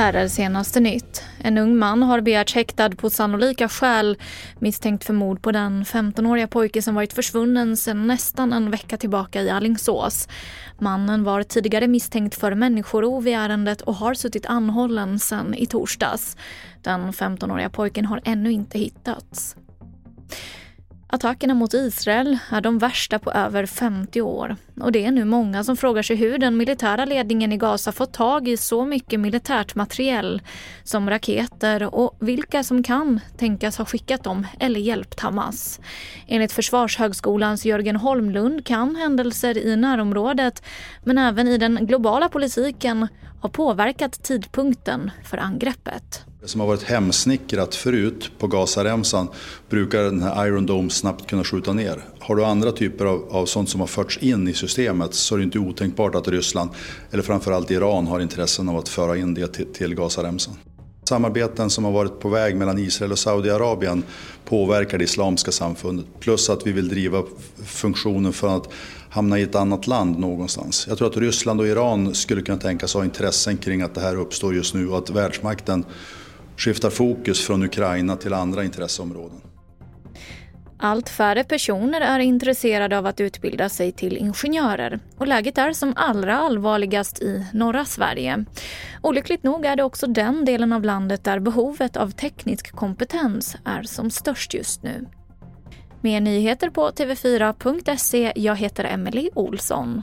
Här är senaste nytt. En ung man har begärts häktad på sannolika skäl misstänkt för mord på den 15-åriga pojke som varit försvunnen sedan nästan en vecka tillbaka i Allingsås. Mannen var tidigare misstänkt för människorov i ärendet och har suttit anhållen sedan i torsdags. Den 15-åriga pojken har ännu inte hittats. Attackerna mot Israel är de värsta på över 50 år. Och det är nu många som frågar sig hur den militära ledningen i Gaza fått tag i så mycket militärt materiell som raketer och vilka som kan tänkas ha skickat dem eller hjälpt Hamas. Enligt Försvarshögskolans Jörgen Holmlund kan händelser i närområdet men även i den globala politiken ha påverkat tidpunkten för angreppet. Det som har varit hemsnickrat förut på Gazaremsan brukar den här Iron Dome snabbt kunna skjuta ner. Har du andra typer av, av sånt som har förts in i systemet så är det inte otänkbart att Ryssland, eller framförallt Iran, har intressen av att föra in det till, till Gazaremsan. Samarbeten som har varit på väg mellan Israel och Saudiarabien påverkar det islamska samfundet. Plus att vi vill driva funktionen för att hamna i ett annat land någonstans. Jag tror att Ryssland och Iran skulle kunna tänkas ha intressen kring att det här uppstår just nu och att världsmakten skiftar fokus från Ukraina till andra intresseområden. Allt färre personer är intresserade av att utbilda sig till ingenjörer och läget är som allra allvarligast i norra Sverige. Olyckligt nog är det också den delen av landet där behovet av teknisk kompetens är som störst just nu. Mer nyheter på tv4.se. Jag heter Emily Olsson.